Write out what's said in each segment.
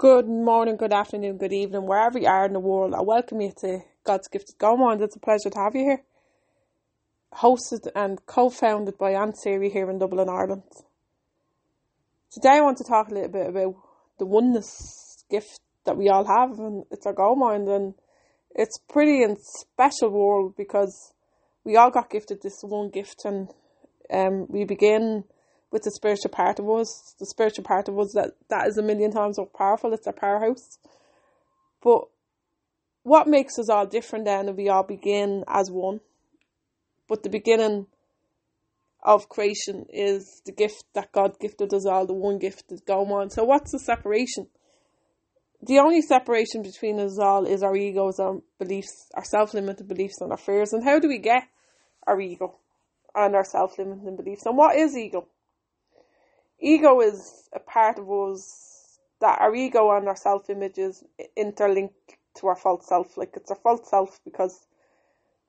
Good morning, good afternoon, good evening, wherever you are in the world. I welcome you to God's Gifted Go Mind. It's a pleasure to have you here. Hosted and co-founded by Aunt Siri here in Dublin, Ireland. Today I want to talk a little bit about the oneness gift that we all have and it's our go mind and it's pretty and special world because we all got gifted this one gift and um, we begin with the spiritual part of us, the spiritual part of us that, that is a million times more powerful. It's our powerhouse. But what makes us all different then if we all begin as one? But the beginning of creation is the gift that God gifted us all, the one gift that go on. So what's the separation? The only separation between us all is our egos, our beliefs, our self limited beliefs and our fears. And how do we get our ego and our self limiting beliefs? And what is ego? Ego is a part of us that our ego and our self image is interlinked to our false self. Like it's our false self because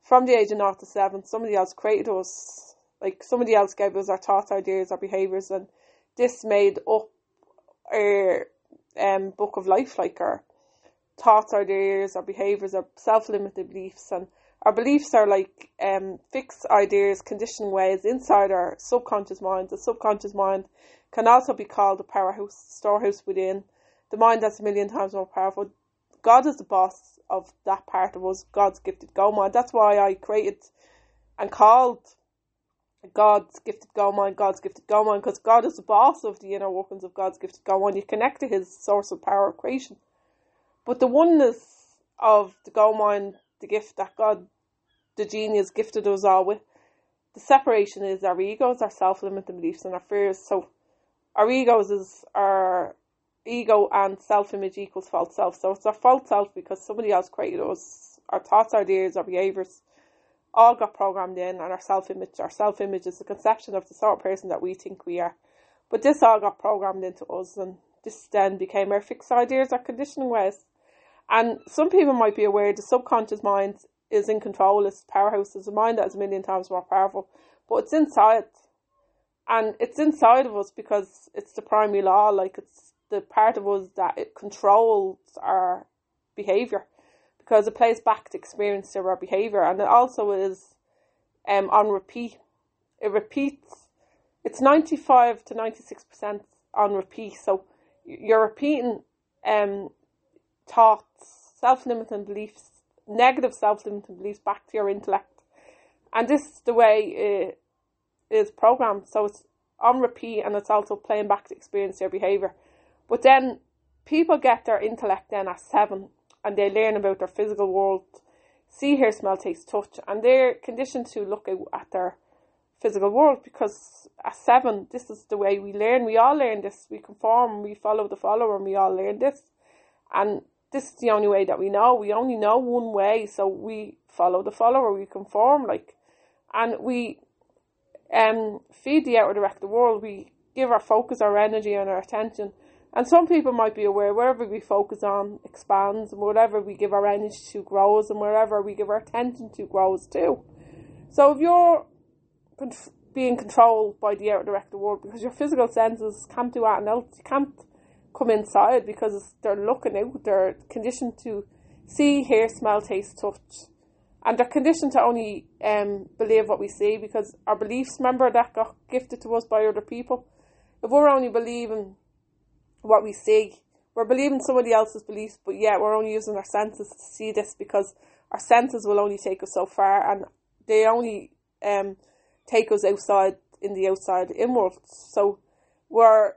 from the age of naught to seven, somebody else created us. Like somebody else gave us our thoughts, ideas, our behaviours, and this made up our um, book of life, like our thoughts, ideas, our behaviours, our self limited beliefs, and our beliefs are like um, fixed ideas, conditioning ways inside our subconscious mind. The subconscious mind can also be called the powerhouse, storehouse within. The mind that's a million times more powerful. God is the boss of that part of us, God's gifted go mind. That's why I created and called God's gifted go mind, God's gifted go mind, because God is the boss of the inner workings of God's gifted go mind. You connect to his source of power of creation. But the oneness of the go mind the gift that God, the genius, gifted us all with. The separation is our egos, our self limiting beliefs, and our fears. So, our egos is our ego and self image equals false self. So, it's our false self because somebody else created us. Our thoughts, our ideas, our behaviours all got programmed in, and our self image. Our self image is the conception of the sort of person that we think we are. But this all got programmed into us, and this then became our fixed ideas, our conditioning ways. And some people might be aware the subconscious mind is in control, it's powerhouse, it's a mind that is a million times more powerful, but it's inside. And it's inside of us because it's the primary law, like it's the part of us that it controls our behaviour because it plays back to experience of our behaviour and it also is um on repeat. It repeats it's ninety five to ninety six percent on repeat. So you're repeating um thoughts, self limiting beliefs, negative self limiting beliefs back to your intellect. And this is the way it is programmed. So it's on repeat and it's also playing back to experience your behaviour. But then people get their intellect then at seven and they learn about their physical world, see, hear, smell, taste, touch, and they're conditioned to look at their physical world because at seven, this is the way we learn. We all learn this. We conform, we follow the follower, and we all learn this. And this is the only way that we know. We only know one way, so we follow the follower, we conform, like, and we um feed the outer direct the world. We give our focus, our energy, and our attention. And some people might be aware wherever we focus on expands, and whatever we give our energy to grows, and wherever we give our attention to grows too. So if you're being controlled by the outer direct the world because your physical senses can't do anything else, you can't come inside because they're looking out, they're conditioned to see, hear, smell, taste, touch. And they're conditioned to only um, believe what we see because our beliefs, remember, that got gifted to us by other people. If we're only believing what we see, we're believing somebody else's beliefs, but yet we're only using our senses to see this because our senses will only take us so far and they only um, take us outside in the outside inwards. So we're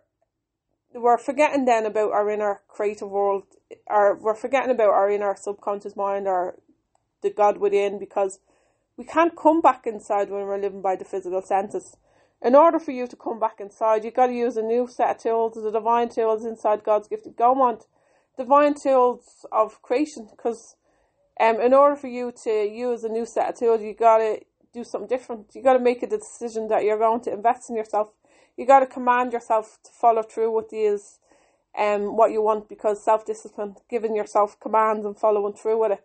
we're forgetting then about our inner creative world, or we're forgetting about our inner subconscious mind or the God within because we can't come back inside when we're living by the physical senses. In order for you to come back inside, you've got to use a new set of tools, the divine tools inside God's gifted on divine tools of creation. Because um, in order for you to use a new set of tools, you've got to do something different. You've got to make a decision that you're going to invest in yourself You've got to command yourself to follow through with these um what you want because self discipline, giving yourself commands and following through with it,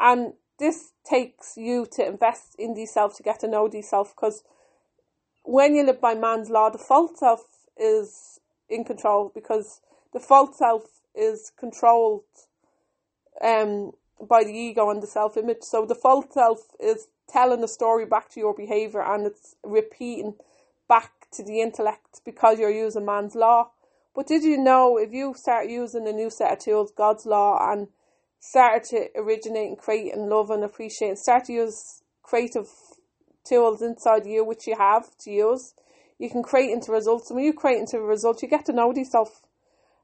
and this takes you to invest in these self to get to know these self because when you live by man's law, the false self is in control because the false self is controlled um, by the ego and the self image. So the false self is telling the story back to your behavior and it's repeating back to the intellect because you're using man's law. But did you know if you start using a new set of tools, God's law, and start to originate and create and love and appreciate and start to use creative tools inside you which you have to use, you can create into results. And when you create into results, you get to know yourself.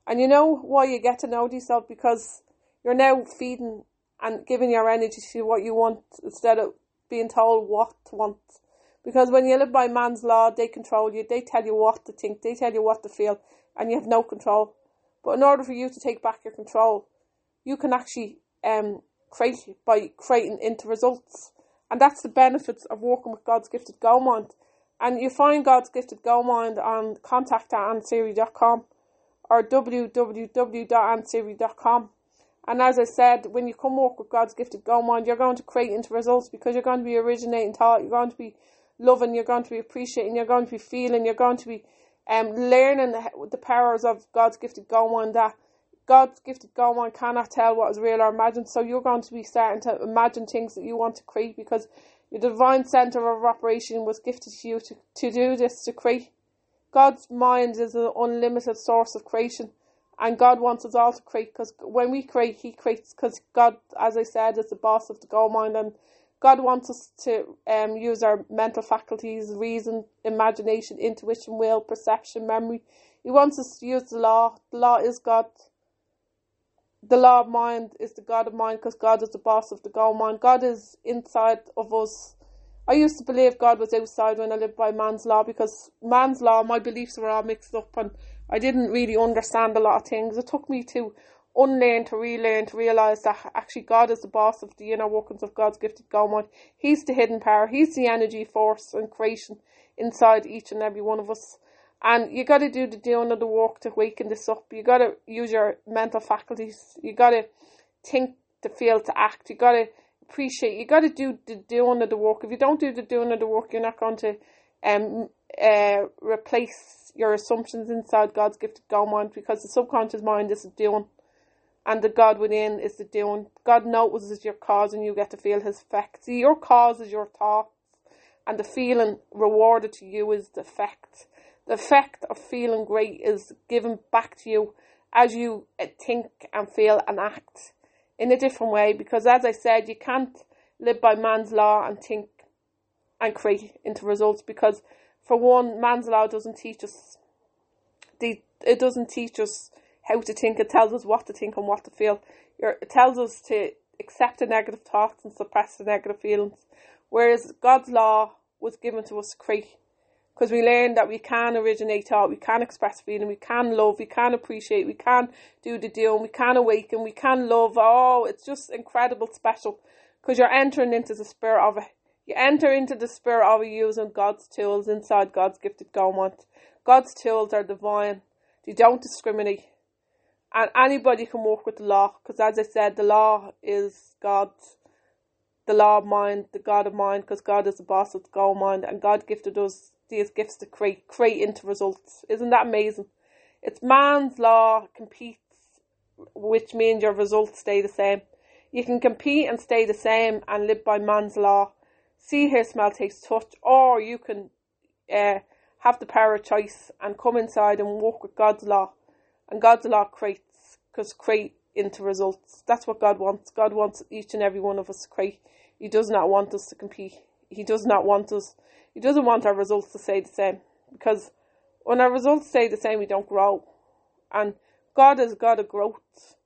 And you know why you get to know yourself? Because you're now feeding and giving your energy to what you want instead of being told what to want. Because when you live by man's law, they control you, they tell you what to think, they tell you what to feel, and you have no control. But in order for you to take back your control, you can actually um, create by creating into results. And that's the benefits of working with God's Gifted Go Mind. And you find God's Gifted Go Mind on contact at ansiri.com or www.ansiri.com. And as I said, when you come work with God's Gifted Go Mind, you're going to create into results because you're going to be originating thought, you're going to be loving, you're going to be appreciating, you're going to be feeling, you're going to be um, learning the, the powers of God's Gifted Go Mind that God's gifted Go Mind cannot tell what is real or imagined. So you're going to be starting to imagine things that you want to create because your divine center of operation was gifted to you to, to do this, to create. God's mind is an unlimited source of creation. And God wants us all to create because when we create, He creates because God, as I said, is the boss of the Go Mind. And God wants us to um, use our mental faculties, reason, imagination, intuition, will, perception, memory. He wants us to use the law. The law is God. The law of mind is the God of mind because God is the boss of the Go Mind. God is inside of us. I used to believe God was outside when I lived by man's law because man's law, my beliefs were all mixed up and I didn't really understand a lot of things. It took me to unlearn, to relearn, to realise that actually God is the boss of the inner workings of God's gifted Go Mind. He's the hidden power. He's the energy force and creation inside each and every one of us. And you got to do the doing of the work to waken this up. You got to use your mental faculties. You got to think, to feel, to act. You got to appreciate. You got to do the doing of the work. If you don't do the doing of the work, you're not going to um uh replace your assumptions inside God's gifted Go Mind because the subconscious mind is the doing and the God within is the doing. God notices your cause and you get to feel his effect. See, your cause is your thoughts and the feeling rewarded to you is the effect. The effect of feeling great is given back to you as you uh, think and feel and act in a different way because as I said, you can't live by man's law and think and create into results because for one, man's law doesn't teach us it doesn't teach us how to think. It tells us what to think and what to feel. It tells us to accept the negative thoughts and suppress the negative feelings. Whereas God's law was given to us to create. Because we learn that we can originate art, we can express feeling, we can love, we can appreciate, we can do the deal, we can awaken, we can love. Oh, it's just incredible, special. Because you're entering into the spirit of it. You enter into the spirit of using God's tools inside God's gifted Mind. God's tools are divine. They don't discriminate and anybody can work with the law because as i said the law is god the law of mind the god of mind because god is the boss of the Go Mind and god gifted us these gifts to create create into results isn't that amazing it's man's law competes which means your results stay the same you can compete and stay the same and live by man's law see hear smell taste touch or you can uh, have the power of choice and come inside and walk with god's law and God's law creates, because create into results. That's what God wants. God wants each and every one of us to create. He does not want us to compete. He does not want us, He doesn't want our results to stay the same. Because when our results stay the same, we don't grow. And God is God of growth.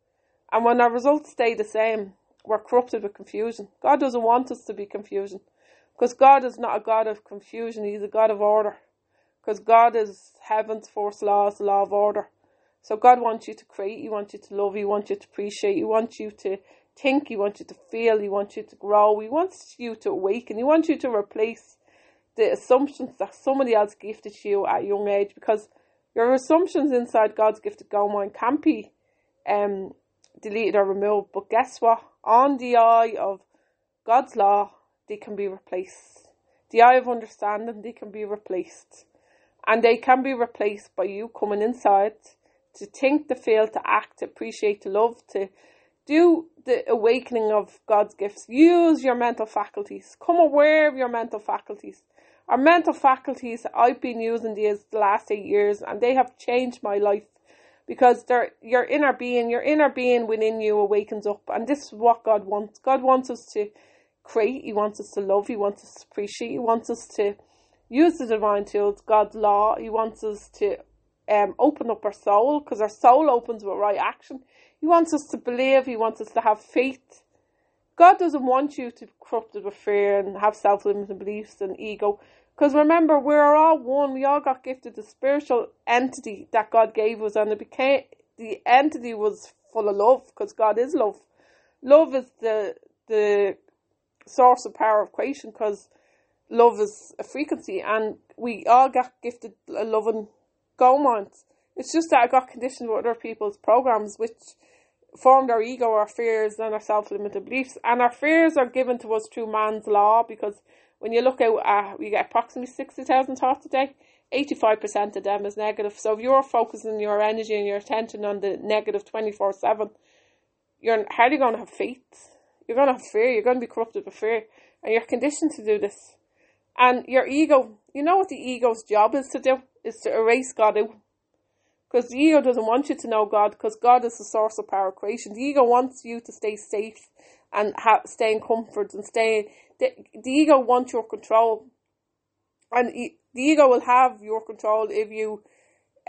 And when our results stay the same, we're corrupted with confusion. God doesn't want us to be confusion. Because God is not a God of confusion, He's a God of order. Because God is heaven's first law, is the law of order. So God wants you to create, He wants you to love, He wants you to appreciate, He wants you to think, He wants you to feel, He wants you to grow, He wants you to awaken, He wants you to replace the assumptions that somebody else gifted you at a young age because your assumptions inside God's gifted Go Mind can't be um, deleted or removed. But guess what? On the eye of God's law, they can be replaced. The eye of understanding, they can be replaced. And they can be replaced by you coming inside to think, to feel, to act, to appreciate, to love, to do the awakening of God's gifts. Use your mental faculties. Come aware of your mental faculties. Our mental faculties I've been using these the last eight years and they have changed my life because they're your inner being, your inner being within you awakens up and this is what God wants. God wants us to create, He wants us to love, He wants us to appreciate, He wants us to use the divine tools, God's law, He wants us to um, open up our soul because our soul opens with right action. He wants us to believe, He wants us to have faith. God doesn't want you to be corrupted with fear and have self limiting beliefs and ego. Because remember, we're all one. We all got gifted the spiritual entity that God gave us, and it became the entity was full of love because God is love. Love is the the source of power of creation because love is a frequency, and we all got gifted a loving minds. It's just that I got conditioned with other people's programs, which formed our ego, our fears, and our self limited beliefs. And our fears are given to us through man's law because when you look out, uh, we get approximately 60,000 thoughts a day. 85% of them is negative. So if you're focusing your energy and your attention on the negative 24 7, you're hardly going to have faith. You're going to have fear. You're going to be corrupted with fear. And you're conditioned to do this. And your ego, you know what the ego's job is to do? Is to erase God out. Because the ego doesn't want you to know God, because God is the source of power creation. The ego wants you to stay safe and have, stay in comfort and stay. The, the ego wants your control. And the ego will have your control if you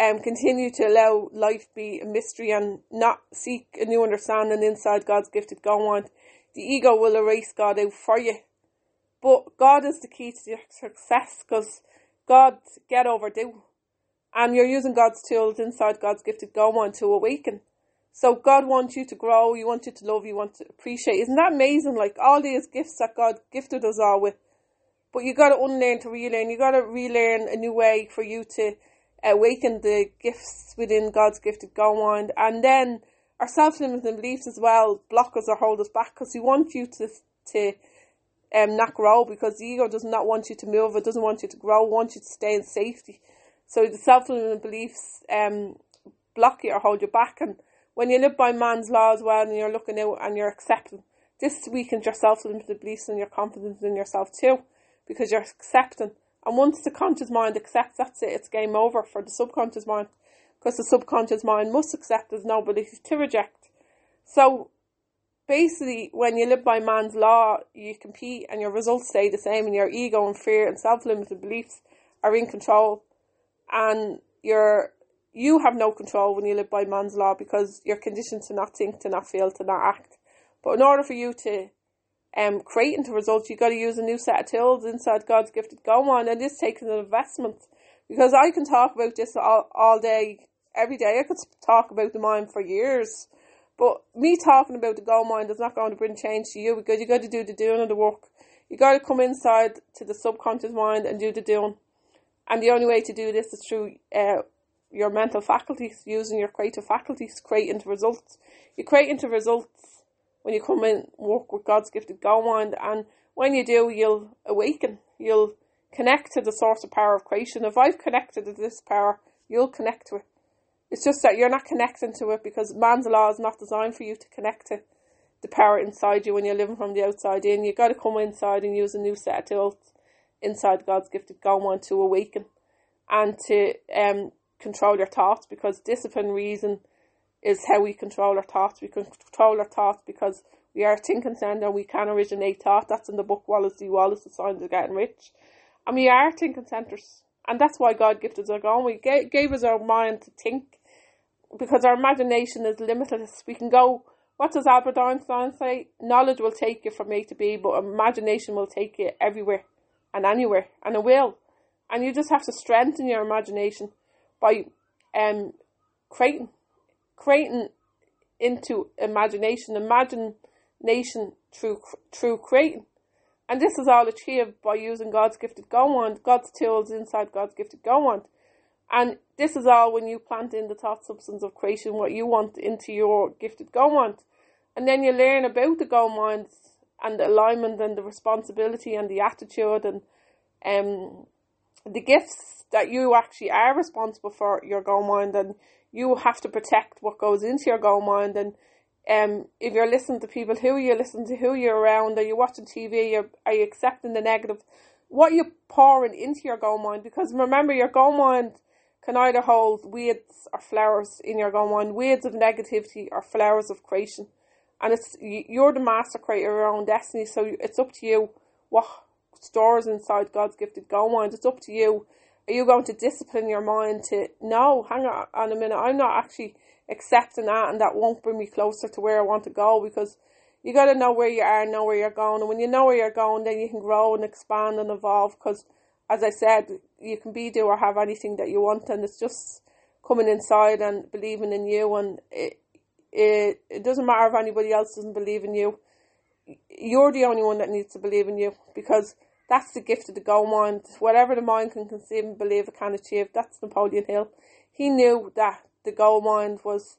um, continue to allow life be a mystery and not seek a new understanding inside God's gifted go on. The ego will erase God out for you. But God is the key to your success because God get overdue and you're using God's tools inside God's gifted go on to awaken. So God wants you to grow, you want you to love, you want to appreciate. Isn't that amazing? Like all these gifts that God gifted us all with. But you gotta unlearn to relearn. You gotta relearn a new way for you to awaken the gifts within God's gifted go on. And then our self-limiting beliefs as well block us or hold us back because we want you to to um not grow because the ego does not want you to move, it doesn't want you to grow, wants you to stay in safety. So the self-limiting beliefs um, block you or hold you back. And when you live by man's law as well and you're looking out and you're accepting, this weakens your self-limiting beliefs and your confidence in yourself too because you're accepting. And once the conscious mind accepts, that's it, it's game over for the subconscious mind because the subconscious mind must accept there's nobody to reject. So basically, when you live by man's law, you compete and your results stay the same, and your ego and fear and self limiting beliefs are in control and you're you have no control when you live by man's law because you're conditioned to not think, to not feel, to not act. But in order for you to um, create into results, you've got to use a new set of tools inside God's gifted go on, and this takes an investment. Because I can talk about this all, all day, every day. I could talk about the mind for years. But me talking about the go mind is not going to bring change to you because you got to do the doing of the work. You got to come inside to the subconscious mind and do the doing. And the only way to do this is through uh, your mental faculties, using your creative faculties create into results. You create into results when you come in, and work with God's gifted go mind, and when you do, you'll awaken. You'll connect to the source of power of creation. If I've connected to this power, you'll connect to it. It's just that you're not connecting to it because man's law is not designed for you to connect to the power inside you when you're living from the outside in. You've got to come inside and use a new set of tools inside God's gifted go on to awaken and to um, control your thoughts because discipline reason is how we control our thoughts. We control our thoughts because we are thinking sound and we can originate thought. That's in the book Wallace D. Wattles, The Science of Getting Rich. And we are thinking centers. And that's why God gifted us our own. We gave, gave us our mind to think because our imagination is limitless. We can go, what does Albert Einstein say? Knowledge will take you from A to B, but imagination will take you everywhere and anywhere, and it will. And you just have to strengthen your imagination by um creating, creating into imagination, imagination through through creating. And this is all achieved by using God's gifted go on, God's tools inside God's gifted go on. And this is all when you plant in the thought substance of creation, what you want into your gifted go on. And then you learn about the go minds and the alignment and the responsibility and the attitude and um the gifts that you actually are responsible for your go mind and you have to protect what goes into your goal mind and um, if you're listening to people, who you listen to, who you're around, are you watching TV, are, are you accepting the negative, what you're pouring into your goal mind? Because remember, your goal mind can either hold weeds or flowers in your goal mind, weeds of negativity or flowers of creation. And it's you're the master creator of your own destiny, so it's up to you what stores inside God's gifted go mind. It's up to you. Are you going to discipline your mind to no? Hang on a minute. I'm not actually accepting that, and that won't bring me closer to where I want to go because you got to know where you are, know where you're going, and when you know where you're going, then you can grow and expand and evolve. Because, as I said, you can be, do, or have anything that you want, and it's just coming inside and believing in you. And it it it doesn't matter if anybody else doesn't believe in you. You're the only one that needs to believe in you because that's the gift of the goal mind. Whatever the mind can conceive and believe it can achieve. That's Napoleon Hill. He knew that the goal mind was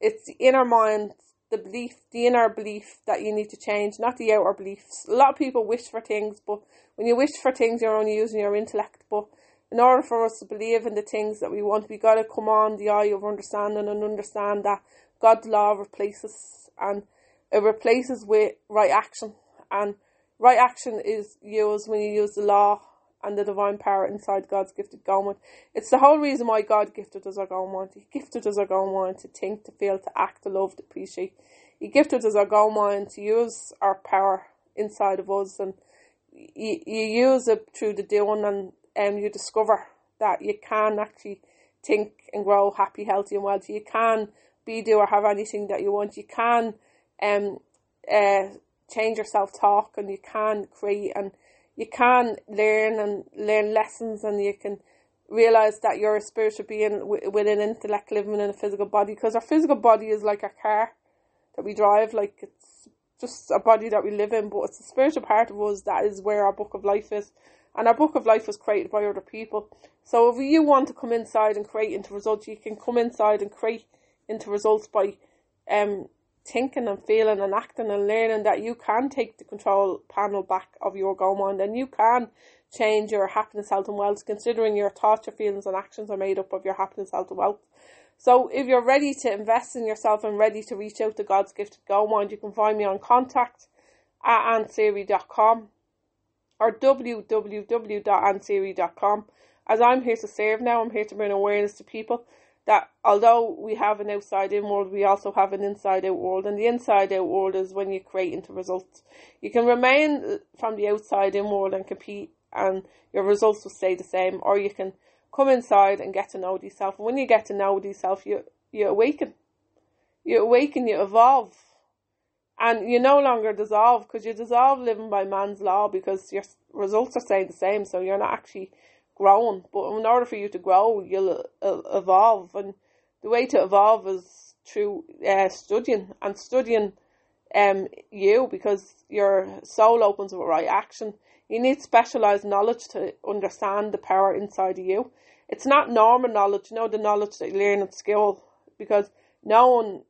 it's the inner mind, the belief, the inner belief that you need to change, not the outer beliefs. A lot of people wish for things, but when you wish for things, you're only using your intellect. But in order for us to believe in the things that we want, we got to come on the eye of understanding and understand that God's law replaces and it replaces with right action. And right action is used when you use the law and the divine power inside God's gifted goal It's the whole reason why God gifted us our goal mind. He gifted us our goal mind to think, to feel, to act, to love, to appreciate. He gifted us our goal mind to use our power inside of us and you, you use it through the doing and um, you discover that you can actually think and grow happy, healthy and wealthy. You can do or have anything that you want. You can um, uh, change your self-talk and you can create and you can learn and learn lessons and you can realize that you're a spiritual being with an intellect living in a physical body because our physical body is like a car that we drive. Like it's just a body that we live in but it's the spiritual part of us that is where our book of life is. And our book of life was created by other people. So if you want to come inside and create into results you can come inside and create into results by um thinking and feeling and acting and learning that you can take the control panel back of your go mind and you can change your happiness, health and wealth considering your thoughts, your feelings and actions are made up of your happiness, health and wealth. So if you're ready to invest in yourself and ready to reach out to God's gifted go mind, you can find me on contact at ansiri.com or www.ansiri.com. As I'm here to serve now, I'm here to bring awareness to people that although we have an outside in world, we also have an inside out world, and the inside out world is when you create into results. You can remain from the outside in world and compete, and your results will stay the same, or you can come inside and get to know yourself. And when you get to know yourself, you you awaken, you awaken, you evolve, and you no longer dissolve because you dissolve living by man's law because your results are staying the same. So you're not actually growing. But in order for you to grow, you'll uh, evolve, and the way to evolve is through uh, studying and studying um you because your soul opens with right action. You need specialized knowledge to understand the power inside of you. It's not normal knowledge, you know, the knowledge that you learn at school, because knowing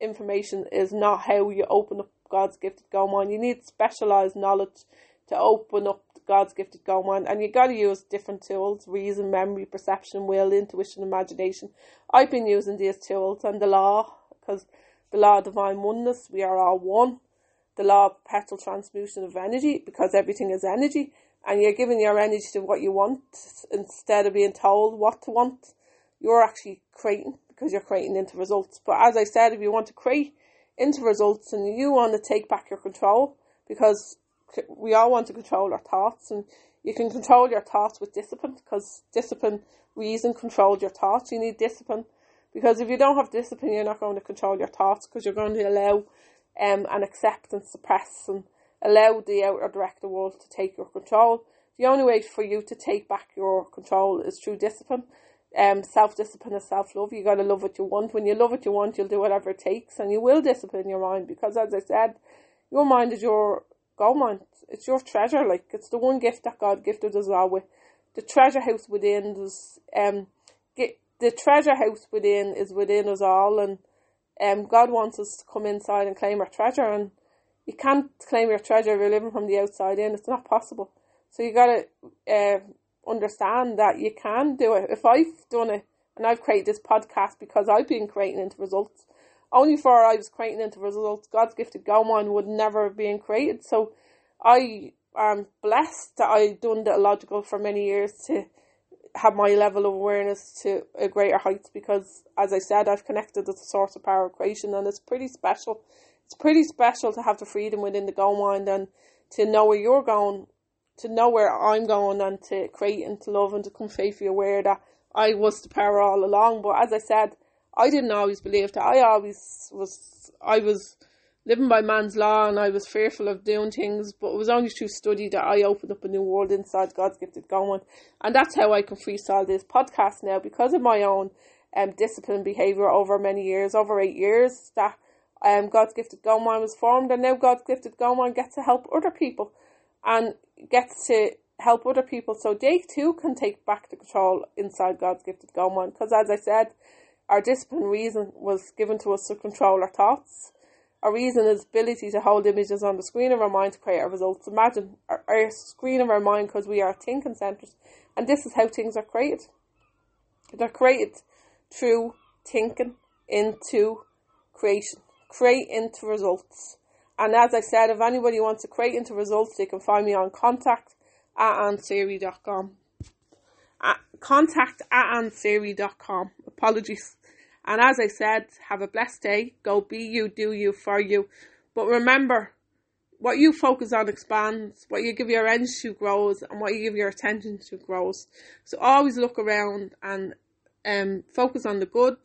information is not how you open up God's gifted go mind. You need specialized knowledge to open up God's gifted goal mind, and you got to use different tools: reason, memory, perception, will, intuition, imagination. I've been using these tools and the law because the law of divine oneness. We are all one. The law of perpetual transmutation of energy because everything is energy, and you're giving your energy to what you want instead of being told what to want. You're actually creating because you're creating into results. But as I said, if you want to create into results and you want to take back your control, because we all want to control our thoughts, and you can control your thoughts with discipline because discipline, reason controls your thoughts. You need discipline because if you don't have discipline, you're not going to control your thoughts because you're going to allow um, and accept and suppress and allow the outer director world to take your control. The only way for you to take back your control is through discipline. Um, self discipline is self love. You gotta love what you want. When you love what you want, you'll do whatever it takes, and you will discipline your mind because, as I said, your mind is your goal mind. It's your treasure. Like it's the one gift that God gifted us all with. The treasure house within is um, get the treasure house within is within us all, and um, God wants us to come inside and claim our treasure. And you can't claim your treasure if you're living from the outside in. It's not possible. So you gotta uh, understand that you can do it. If I've done it And I've created this podcast because I've been creating into results. Only for I was creating into results, God's gifted Mind would never have been created. So I am blessed that I've done the illogical for many years to have my level of awareness to a greater height because as I said I've connected with the source of power of creation and it's pretty special. It's pretty special to have the freedom within the Mind and to know where you're going, to know where I'm going and to create and to love and to come faithfully aware that I was the power all along. But as I said, I didn't always believe that. I always was I was living by man's law and I was fearful of doing things, but it was only through study that I opened up a new world inside God's gifted Go Mind. And that's how I can freestyle this podcast now because of my own um, discipline behaviour over many years, over eight years, that um, God's gifted Go Mind was formed and now God's gifted Go Mind gets to help other people and gets to help other people so they too can take back the control inside God's gifted Go Mind. Because as I said, our discipline reason was given to us to control our thoughts our reason is ability to hold images on the screen of our mind to create our results. Imagine our, our screen of our mind because we are thinking centers, and this is how things are created. They're created through thinking into creation, create into results. And as I said, if anybody wants to create into results, they can find me on contact at ansiri.com. At contact at ansiri.com. Apologies. And as I said, have a blessed day. Go be you, do you, for you. But remember, what you focus on expands, what you give your energy to grows, and what you give your attention to grows. So always look around and um, focus on the good,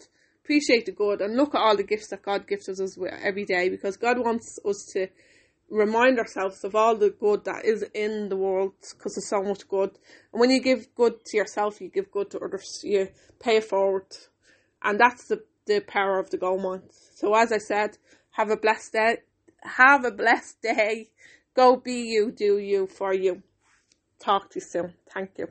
appreciate the good, and look at all the gifts that God gives us every day because God wants us to remind ourselves of all the good that is in the world because there's so much good. And when you give good to yourself, you give good to others, you pay it forward and that's the the power of the Go Mind. So as I said, have a blessed day. Have a blessed day. Go be you, do you for you. Talk to you soon. Thank you.